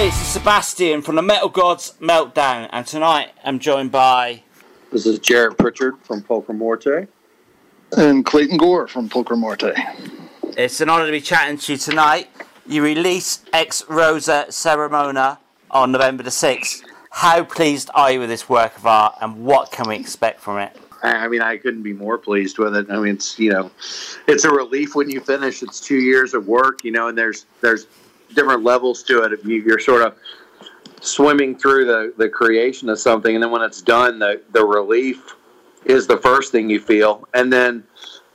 Hey, this is Sebastian from the Metal Gods Meltdown, and tonight I'm joined by. This is Jarrett Pritchard from Pulchra Morte. And Clayton Gore from Pulchra Morte. It's an honour to be chatting to you tonight. You release Ex Rosa Ceremonia on November the 6th. How pleased are you with this work of art, and what can we expect from it? I mean, I couldn't be more pleased with it. I mean, it's you know, it's a relief when you finish. It's two years of work, you know, and there's there's different levels to it. You, you're sort of swimming through the, the creation of something, and then when it's done, the the relief is the first thing you feel, and then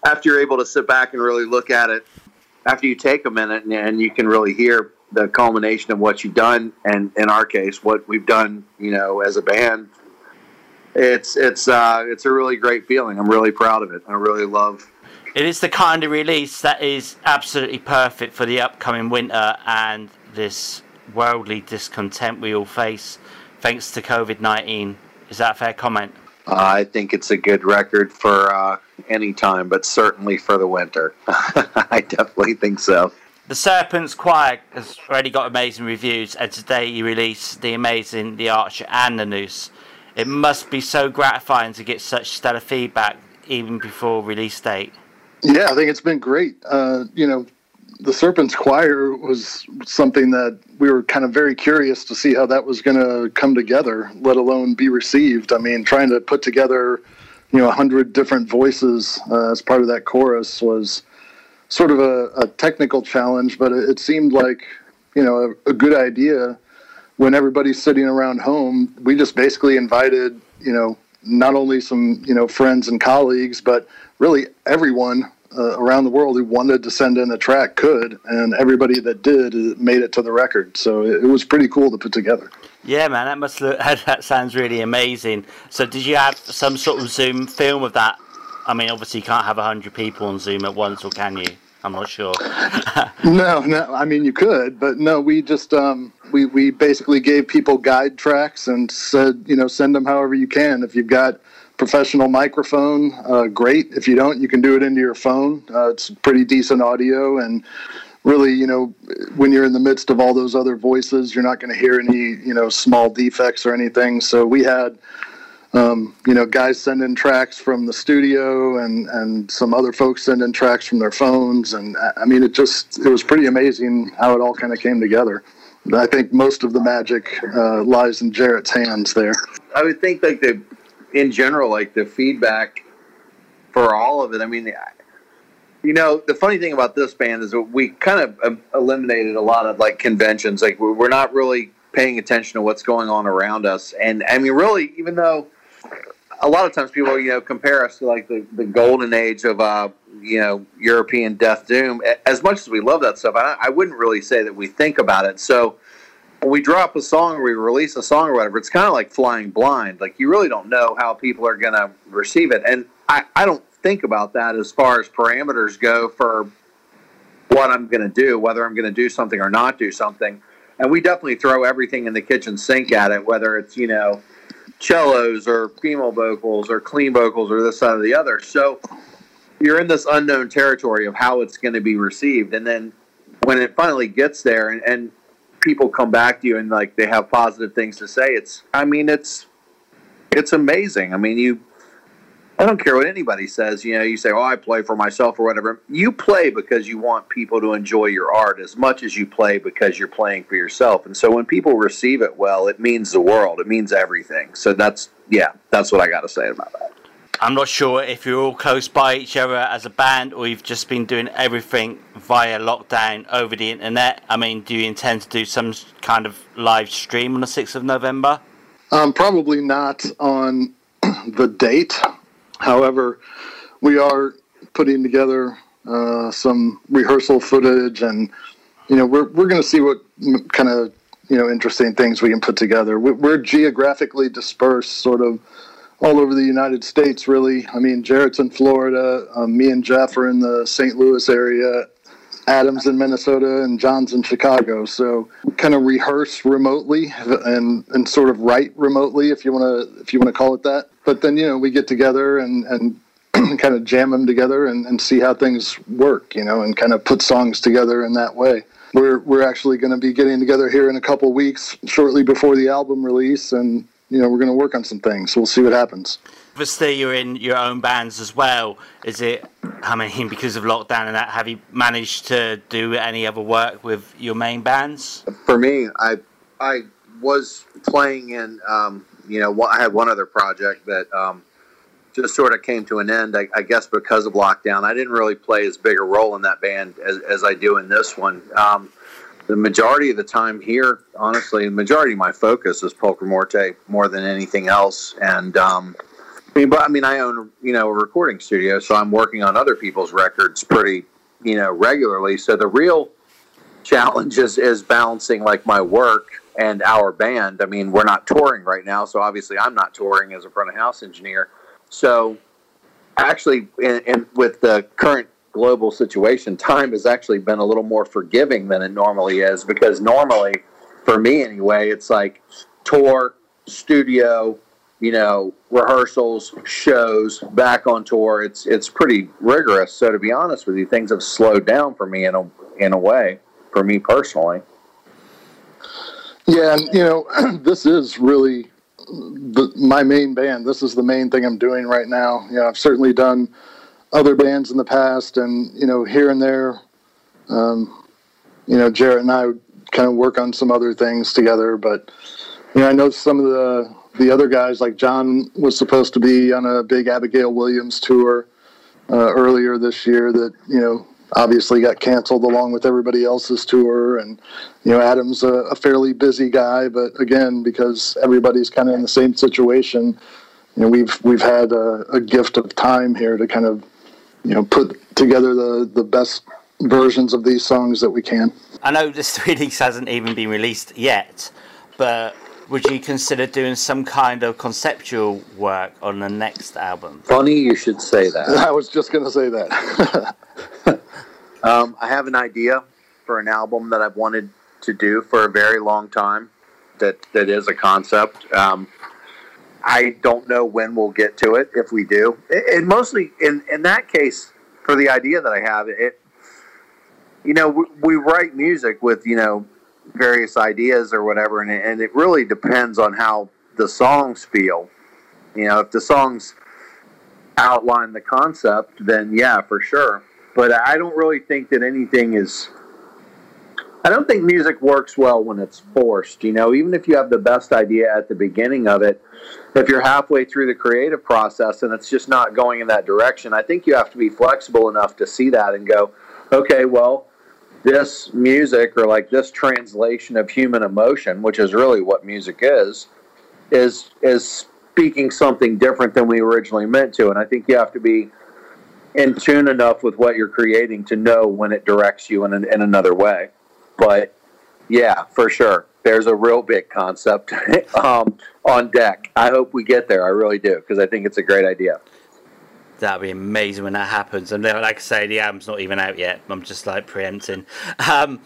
after you're able to sit back and really look at it, after you take a minute and, and you can really hear the culmination of what you've done, and in our case, what we've done, you know, as a band. It's it's uh, it's a really great feeling. I'm really proud of it. I really love It is the kind of release that is absolutely perfect for the upcoming winter and this worldly discontent we all face thanks to COVID 19. Is that a fair comment? Uh, I think it's a good record for uh, any time, but certainly for the winter. I definitely think so. The Serpent's Choir has already got amazing reviews, and today you release the amazing The Archer and The Noose. It must be so gratifying to get such stellar feedback even before release date. Yeah, I think it's been great. Uh, you know, the Serpent's Choir was something that we were kind of very curious to see how that was going to come together, let alone be received. I mean, trying to put together, you know, a hundred different voices uh, as part of that chorus was sort of a, a technical challenge, but it, it seemed like, you know, a, a good idea when everybody's sitting around home. We just basically invited, you know, not only some, you know, friends and colleagues, but really everyone uh, around the world who wanted to send in a track could, and everybody that did uh, made it to the record. So it, it was pretty cool to put together. Yeah, man, that must look. That sounds really amazing. So, did you have some sort of Zoom film of that? I mean, obviously, you can't have hundred people on Zoom at once, or can you? I'm not sure. no, no. I mean, you could, but no. We just um, we we basically gave people guide tracks and said, you know, send them however you can. If you've got professional microphone, uh, great. If you don't, you can do it into your phone. Uh, it's pretty decent audio and. Really, you know, when you're in the midst of all those other voices, you're not going to hear any, you know, small defects or anything. So we had um, you know, guys sending tracks from the studio and, and some other folks sending tracks from their phones. And I mean, it just, it was pretty amazing how it all kind of came together. I think most of the magic uh, lies in Jarrett's hands there. I would think like the, in general, like the feedback for all of it. I mean, you know, the funny thing about this band is we kind of um, eliminated a lot of like conventions. Like we're not really paying attention to what's going on around us. And I mean, really, even though a lot of times people, you know, compare us to like the, the golden age of, uh, you know, European death doom. As much as we love that stuff, I, I wouldn't really say that we think about it. So we drop a song or we release a song or whatever, it's kind of like flying blind. Like you really don't know how people are going to receive it. And I, I don't think about that as far as parameters go for what I'm going to do, whether I'm going to do something or not do something. And we definitely throw everything in the kitchen sink at it, whether it's, you know, cellos or female vocals or clean vocals or this side or the other. So you're in this unknown territory of how it's going to be received. And then when it finally gets there and, and people come back to you and like they have positive things to say, it's, I mean, it's, it's amazing. I mean, you, I don't care what anybody says. You know, you say, "Oh, I play for myself" or whatever. You play because you want people to enjoy your art as much as you play because you're playing for yourself. And so when people receive it well, it means the world. It means everything. So that's yeah, that's what I got to say about that. I'm not sure if you're all close by each other as a band or you've just been doing everything via lockdown over the internet. I mean, do you intend to do some kind of live stream on the 6th of November? Um, probably not on the date. However, we are putting together uh, some rehearsal footage, and you know we're we're going to see what kind of you know interesting things we can put together. We're geographically dispersed, sort of all over the United States. Really, I mean, Jarrett's in Florida. Um, me and Jeff are in the St. Louis area. Adams in Minnesota and John's in Chicago. So kind of rehearse remotely and and sort of write remotely if you want to if you want to call it that. But then you know we get together and and kind of jam them together and, and see how things work, you know, and kind of put songs together in that way. we're we're actually going to be getting together here in a couple weeks, shortly before the album release, and you know we're going to work on some things. We'll see what happens. Obviously, you're in your own bands as well. Is it? I mean, because of lockdown and that, have you managed to do any other work with your main bands? For me, I I was playing in. Um, you know, I had one other project that um, just sort of came to an end. I, I, guess because of lockdown, I didn't really play as big a role in that band as, as I do in this one. Um, the majority of the time here, honestly, the majority of my focus is Pulchra Morte more than anything else. And um, I mean, but I mean, I own you know a recording studio, so I'm working on other people's records pretty you know regularly. So the real challenge is, is balancing like my work and our band. I mean, we're not touring right now, so obviously I'm not touring as a front of house engineer. So actually, in, with the current global situation, time has actually been a little more forgiving than it normally is because normally, for me anyway, it's like tour, studio, you know, rehearsals, shows, back on tour. It's it's pretty rigorous. So to be honest with you, things have slowed down for me in a in a way, for me personally. Yeah, and you know, this is really the, my main band. This is the main thing I'm doing right now. You know, I've certainly done other bands in the past, and you know, here and there, um, you know, Jarrett and I would kind of work on some other things together. But you know, I know some of the the other guys, like John, was supposed to be on a big Abigail Williams tour uh, earlier this year. That you know obviously got canceled along with everybody else's tour. And, you know, Adam's a, a fairly busy guy, but again, because everybody's kind of in the same situation, you know, we've, we've had a, a gift of time here to kind of, you know, put together the, the best versions of these songs that we can. I know this release hasn't even been released yet, but would you consider doing some kind of conceptual work on the next album? Funny you should say that. I was just going to say that. um, I have an idea for an album that I've wanted to do for a very long time. That that is a concept. Um, I don't know when we'll get to it if we do. And mostly in in that case, for the idea that I have, it you know we, we write music with you know various ideas or whatever, and it, and it really depends on how the songs feel. You know, if the songs outline the concept, then yeah, for sure. But I don't really think that anything is. I don't think music works well when it's forced. You know, even if you have the best idea at the beginning of it, if you're halfway through the creative process and it's just not going in that direction, I think you have to be flexible enough to see that and go, okay, well, this music or like this translation of human emotion, which is really what music is, is is speaking something different than we originally meant to. And I think you have to be in tune enough with what you're creating to know when it directs you in, an, in another way. But yeah, for sure. There's a real big concept um, on deck. I hope we get there. I really do because I think it's a great idea that'd be amazing when that happens. And like I say, the album's not even out yet. I'm just like preempting. Um,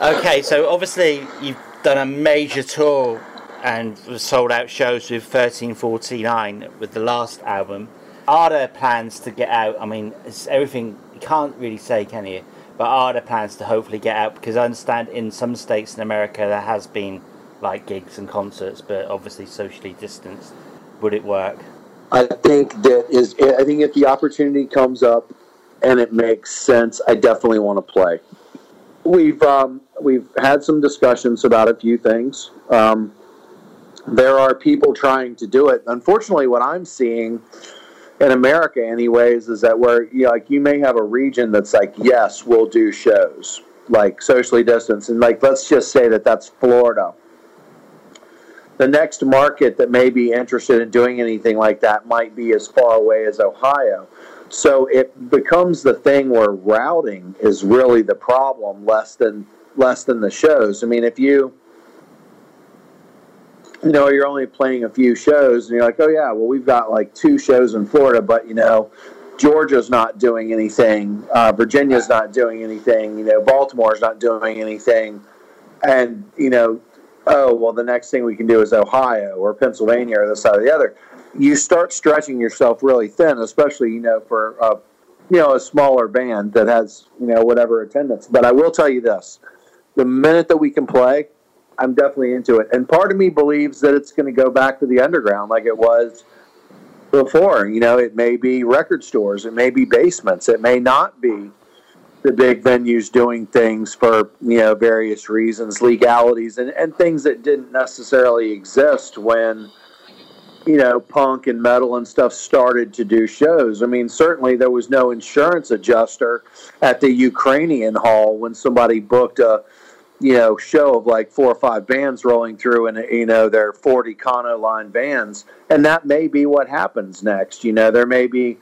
okay, so obviously you've done a major tour and sold out shows with 1349 with the last album. Are there plans to get out? I mean, it's everything you can't really say, can you? But are there plans to hopefully get out? Because I understand in some states in America there has been like gigs and concerts, but obviously socially distanced. Would it work? I think that is. I think if the opportunity comes up and it makes sense, I definitely want to play. We've um, we've had some discussions about a few things. Um, there are people trying to do it. Unfortunately, what I'm seeing in America, anyways, is that where you know, like you may have a region that's like, yes, we'll do shows like socially distanced, and like let's just say that that's Florida the next market that may be interested in doing anything like that might be as far away as Ohio. So it becomes the thing where routing is really the problem, less than less than the shows. I mean, if you you know you're only playing a few shows, and you're like, oh yeah, well we've got like two shows in Florida, but you know. Georgia's not doing anything. Uh, Virginia's not doing anything. You know, Baltimore's not doing anything and you know oh, well, the next thing we can do is Ohio or Pennsylvania or this side or the other. You start stretching yourself really thin, especially, you know, for, a, you know, a smaller band that has, you know, whatever attendance. But I will tell you this. the minute that we can play, I'm definitely into it. And part of me believes that it's going to go back to the underground like it was before. You know, it may be record stores, it may be basements, it may not be the big venues doing things for you know various reasons, legalities, and, and things that didn't necessarily exist when you know punk and metal and stuff started to do shows. I mean, certainly there was no insurance adjuster at the Ukrainian Hall when somebody booked a you know show of like four or five bands rolling through and you know their 40 Kano line bands and that may be what happens next. You know there may be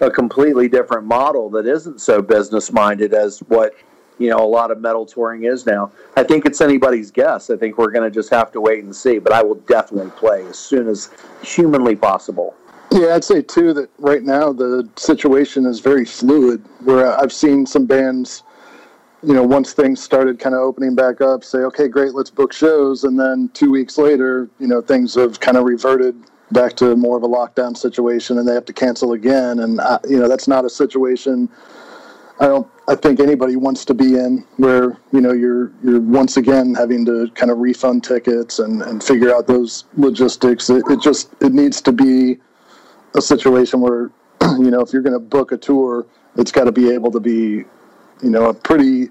a completely different model that isn't so business minded as what you know a lot of metal touring is now. I think it's anybody's guess. I think we're going to just have to wait and see but i will definitely play as soon as humanly possible. Yeah i'd say too that right now the situation is very fluid where i've seen some bands you know, once things started kind of opening back up, say, okay, great, let's book shows. And then two weeks later, you know, things have kind of reverted back to more of a lockdown situation and they have to cancel again. And, uh, you know, that's not a situation I don't, I think anybody wants to be in where, you know, you're, you're once again having to kind of refund tickets and, and figure out those logistics. It, it just, it needs to be a situation where, you know, if you're going to book a tour, it's got to be able to be you know, a pretty,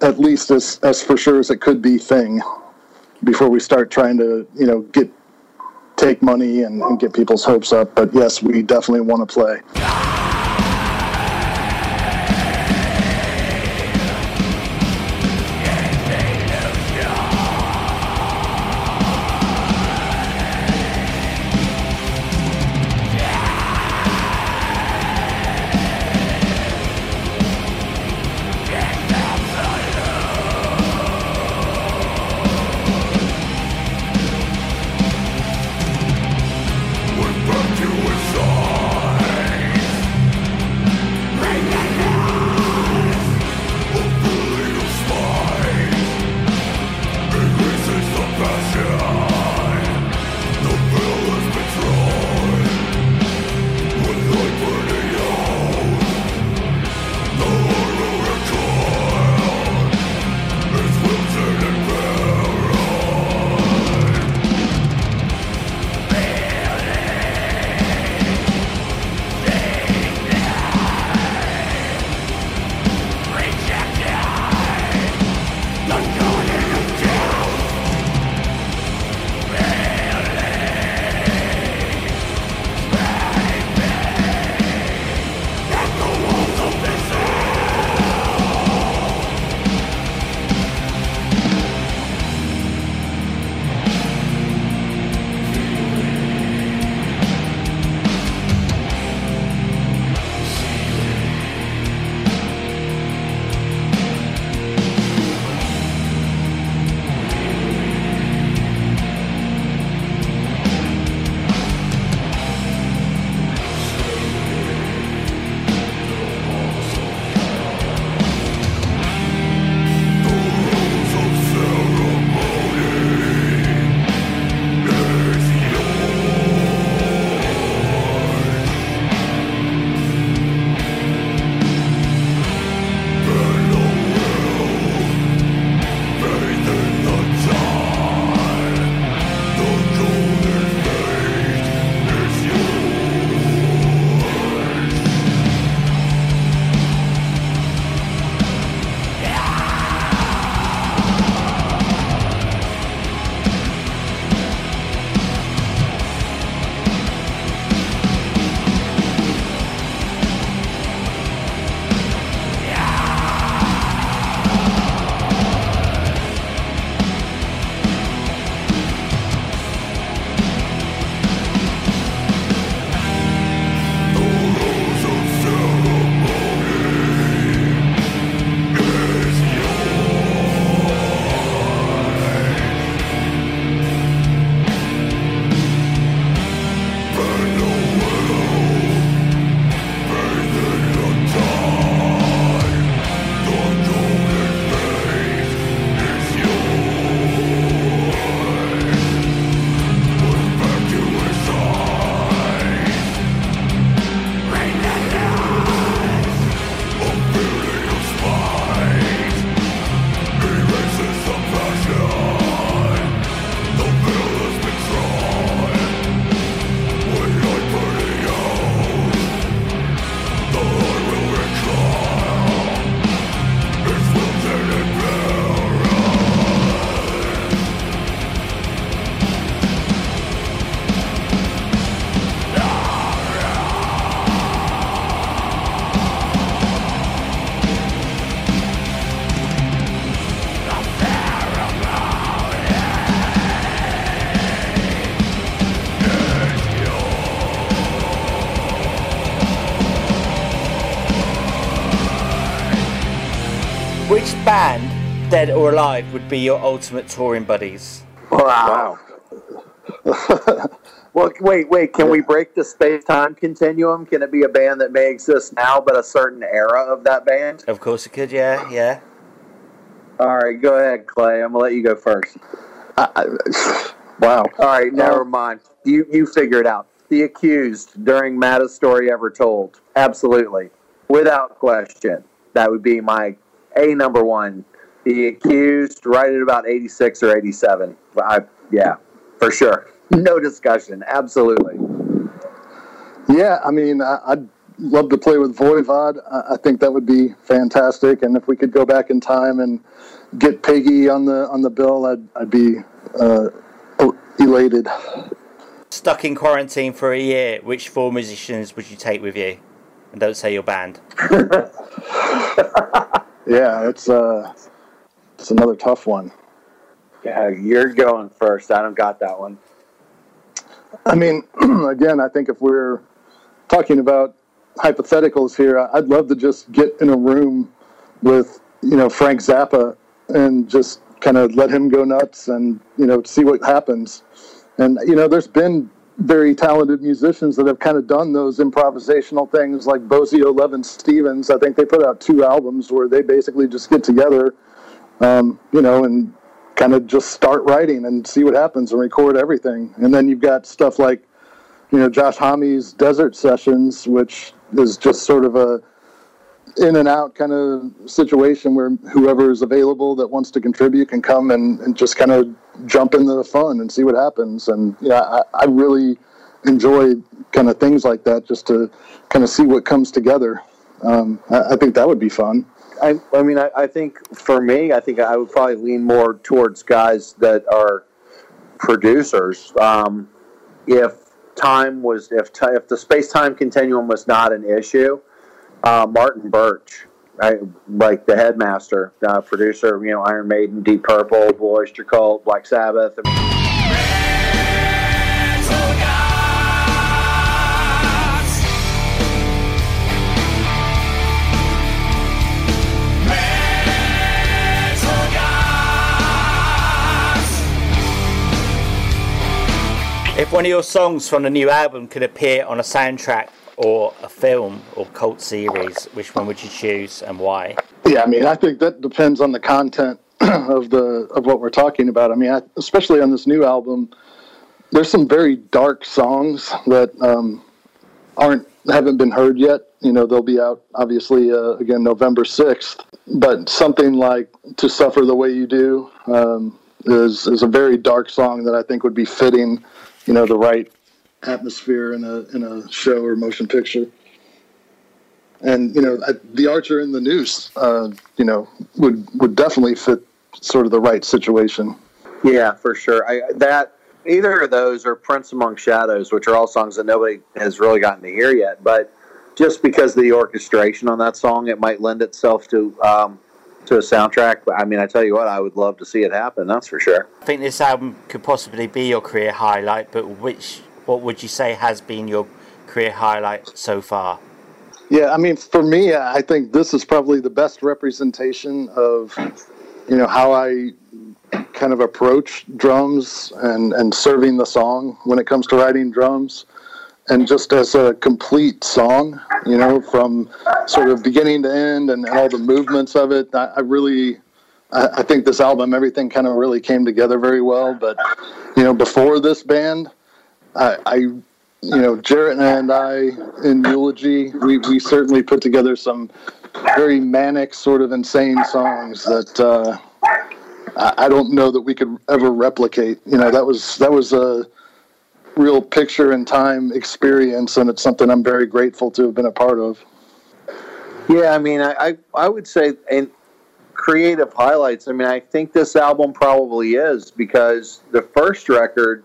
at least as, as for sure as it could be thing before we start trying to, you know, get, take money and, and get people's hopes up. But yes, we definitely want to play. Band, dead or alive, would be your ultimate touring buddies? Wow. wow. well, wait, wait. Can we break the space time continuum? Can it be a band that may exist now, but a certain era of that band? Of course it could, yeah, yeah. All right, go ahead, Clay. I'm gonna let you go first. wow. All right, never mind. You you figure it out. The accused during Maddest story ever told. Absolutely, without question, that would be my a number one. The accused, right at about 86 or 87. I, yeah, for sure. No discussion. Absolutely. Yeah, I mean, I, would love to play with Voivod. I, I think that would be fantastic. And if we could go back in time and get Piggy on the on the bill, I'd I'd be uh, elated. Stuck in quarantine for a year, which four musicians would you take with you? And don't say your band. yeah, it's uh, it's another tough one. Yeah, you're going first. I don't got that one. I mean, again, I think if we're talking about hypotheticals here, I'd love to just get in a room with you know Frank Zappa and just kind of let him go nuts and you know see what happens. And you know, there's been very talented musicians that have kind of done those improvisational things, like Bozzio Levin Stevens. I think they put out two albums where they basically just get together, um, you know, and kind of just start writing and see what happens and record everything. And then you've got stuff like, you know, Josh Homme's Desert Sessions, which is just sort of a in and out kind of situation where whoever is available that wants to contribute can come and, and just kind of jump into the fun and see what happens. And yeah, I, I really enjoy kind of things like that just to kind of see what comes together. Um, I, I, think that would be fun. I, I mean, I, I, think for me, I think I would probably lean more towards guys that are producers. Um, if time was, if, t- if the space time continuum was not an issue, uh, Martin Birch, like the headmaster, uh, producer, you know, Iron Maiden, Deep Purple, Blue Oyster Cult, Black Sabbath. I If one of your songs from the new album could appear on a soundtrack or a film or cult series, which one would you choose and why? Yeah, I mean, I think that depends on the content of the of what we're talking about. I mean, I, especially on this new album, there's some very dark songs that um, aren't haven't been heard yet. You know, they'll be out obviously uh, again November sixth. But something like "To Suffer the Way You Do" um, is is a very dark song that I think would be fitting. You know, the right atmosphere in a in a show or motion picture. And you know, the Archer and the Noose, uh, you know, would would definitely fit sort of the right situation. Yeah, for sure. I, that either of those or Prince Among Shadows, which are all songs that nobody has really gotten to hear yet, but just because of the orchestration on that song, it might lend itself to um, to a soundtrack. But I mean, I tell you what, I would love to see it happen. That's for sure. I think this album could possibly be your career highlight, but which what would you say has been your career highlight so far? Yeah, I mean, for me, I think this is probably the best representation of, you know, how I kind of approach drums and, and serving the song when it comes to writing drums. And just as a complete song, you know, from sort of beginning to end and, and all the movements of it, I, I really, I, I think this album, everything kind of really came together very well. But, you know, before this band, I, I you know, Jarrett and I in Eulogy, we, we certainly put together some very manic, sort of insane songs that uh, I, I don't know that we could ever replicate. You know, that was that was a real picture in time experience, and it's something I'm very grateful to have been a part of. Yeah, I mean, I, I, I would say in creative highlights. I mean, I think this album probably is because the first record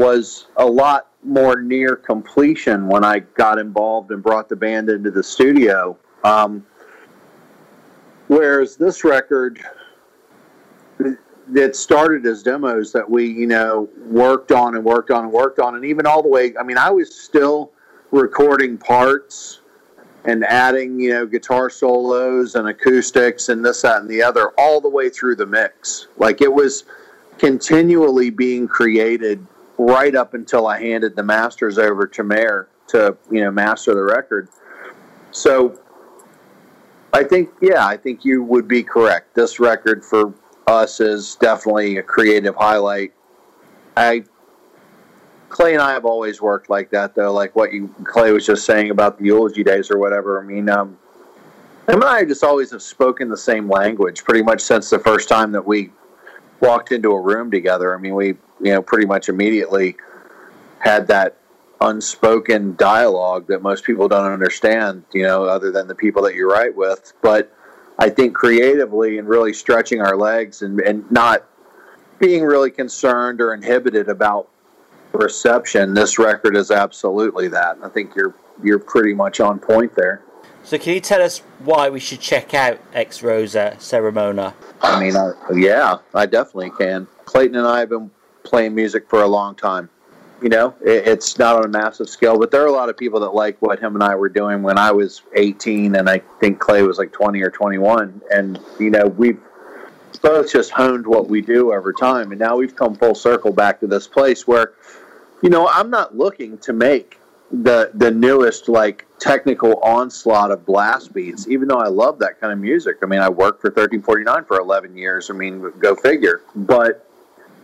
was a lot more near completion when I got involved and brought the band into the studio. Um, whereas this record, it started as demos that we, you know, worked on and worked on and worked on, and even all the way. I mean, I was still recording parts and adding, you know, guitar solos and acoustics and this, that, and the other all the way through the mix. Like it was continually being created right up until I handed the masters over to Mayer to, you know, master the record. So I think, yeah, I think you would be correct. This record for us is definitely a creative highlight. I Clay and I have always worked like that, though. Like what you Clay was just saying about the eulogy days or whatever. I mean, um, him and I just always have spoken the same language pretty much since the first time that we walked into a room together. I mean, we you know pretty much immediately had that unspoken dialogue that most people don't understand. You know, other than the people that you write with, but. I think creatively and really stretching our legs and, and not being really concerned or inhibited about reception, this record is absolutely that. I think you're you're pretty much on point there. So, can you tell us why we should check out Ex Rosa Ceremonia? I mean, I, yeah, I definitely can. Clayton and I have been playing music for a long time. You know, it, it's not on a massive scale, but there are a lot of people that like what him and I were doing when I was 18, and I think Clay was like 20 or 21. And you know, we've both just honed what we do over time, and now we've come full circle back to this place where you know, I'm not looking to make the the newest like technical onslaught of blast beats, even though I love that kind of music. I mean, I worked for 1349 for 11 years. I mean, go figure. But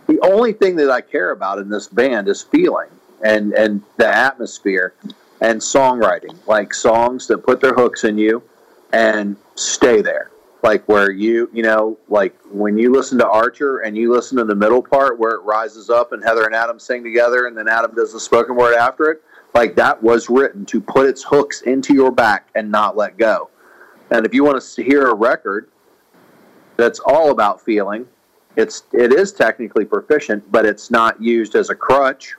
the only thing that I care about in this band is feeling and and the atmosphere and songwriting, like songs that put their hooks in you and stay there like where you you know like when you listen to archer and you listen to the middle part where it rises up and heather and adam sing together and then adam does the spoken word after it like that was written to put its hooks into your back and not let go and if you want to hear a record that's all about feeling it's it is technically proficient but it's not used as a crutch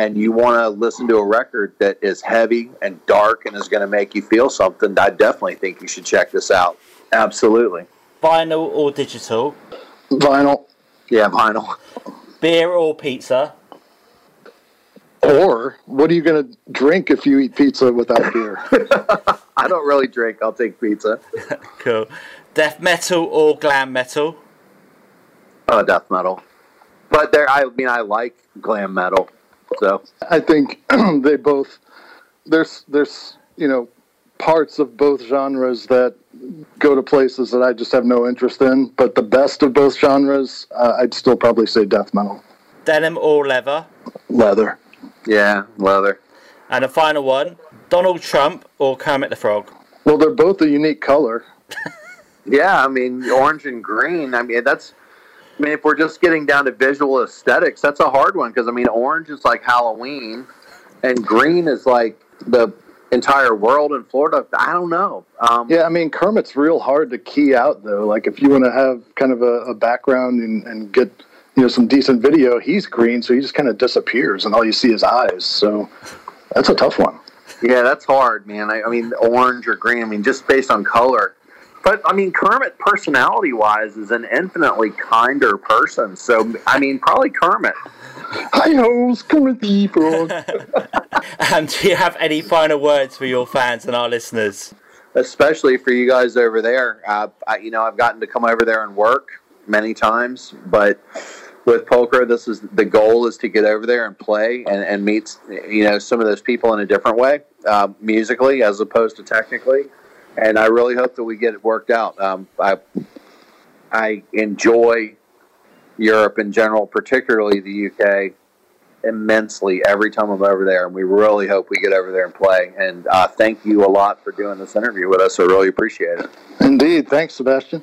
and you want to listen to a record that is heavy and dark and is going to make you feel something, I definitely think you should check this out. Absolutely. Vinyl or digital? Vinyl. Yeah, vinyl. Beer or pizza? Or what are you going to drink if you eat pizza without beer? I don't really drink. I'll take pizza. cool. Death metal or glam metal? Oh, death metal. But there, I mean, I like glam metal. So I think they both there's there's you know parts of both genres that go to places that I just have no interest in. But the best of both genres, uh, I'd still probably say death metal. Denim or leather? Leather. Yeah, leather. And the final one: Donald Trump or Kermit the Frog? Well, they're both a unique color. yeah, I mean orange and green. I mean that's I mean, if we're just getting down to visual aesthetics, that's a hard one because I mean, orange is like Halloween, and green is like the entire world in Florida. I don't know. Um, yeah, I mean, Kermit's real hard to key out though. Like if you want to have kind of a, a background and, and get you know some decent video, he's green, so he just kind of disappears, and all you see is eyes. So that's a tough one. Yeah, that's hard, man. I, I mean, orange or green. I mean, just based on color but I mean, Kermit, personality wise, is an infinitely kinder person. So, I mean, probably Kermit. Hi, host, Kermit the Frog. and do you have any final words for your fans and our listeners? Especially for you guys over there. Uh, I, you know, I've gotten to come over there and work many times, but with Pulchra, this is the goal is to get over there and play and, and meet you know some of those people in a different way, uh, musically as opposed to technically and I really hope that we get it worked out. Um, I I enjoy Europe in general, particularly the UK, immensely every time I'm over there, and we really hope we get over there and play. And uh, thank you a lot for doing this interview with us. I really appreciate it. Indeed, thanks, Sebastian.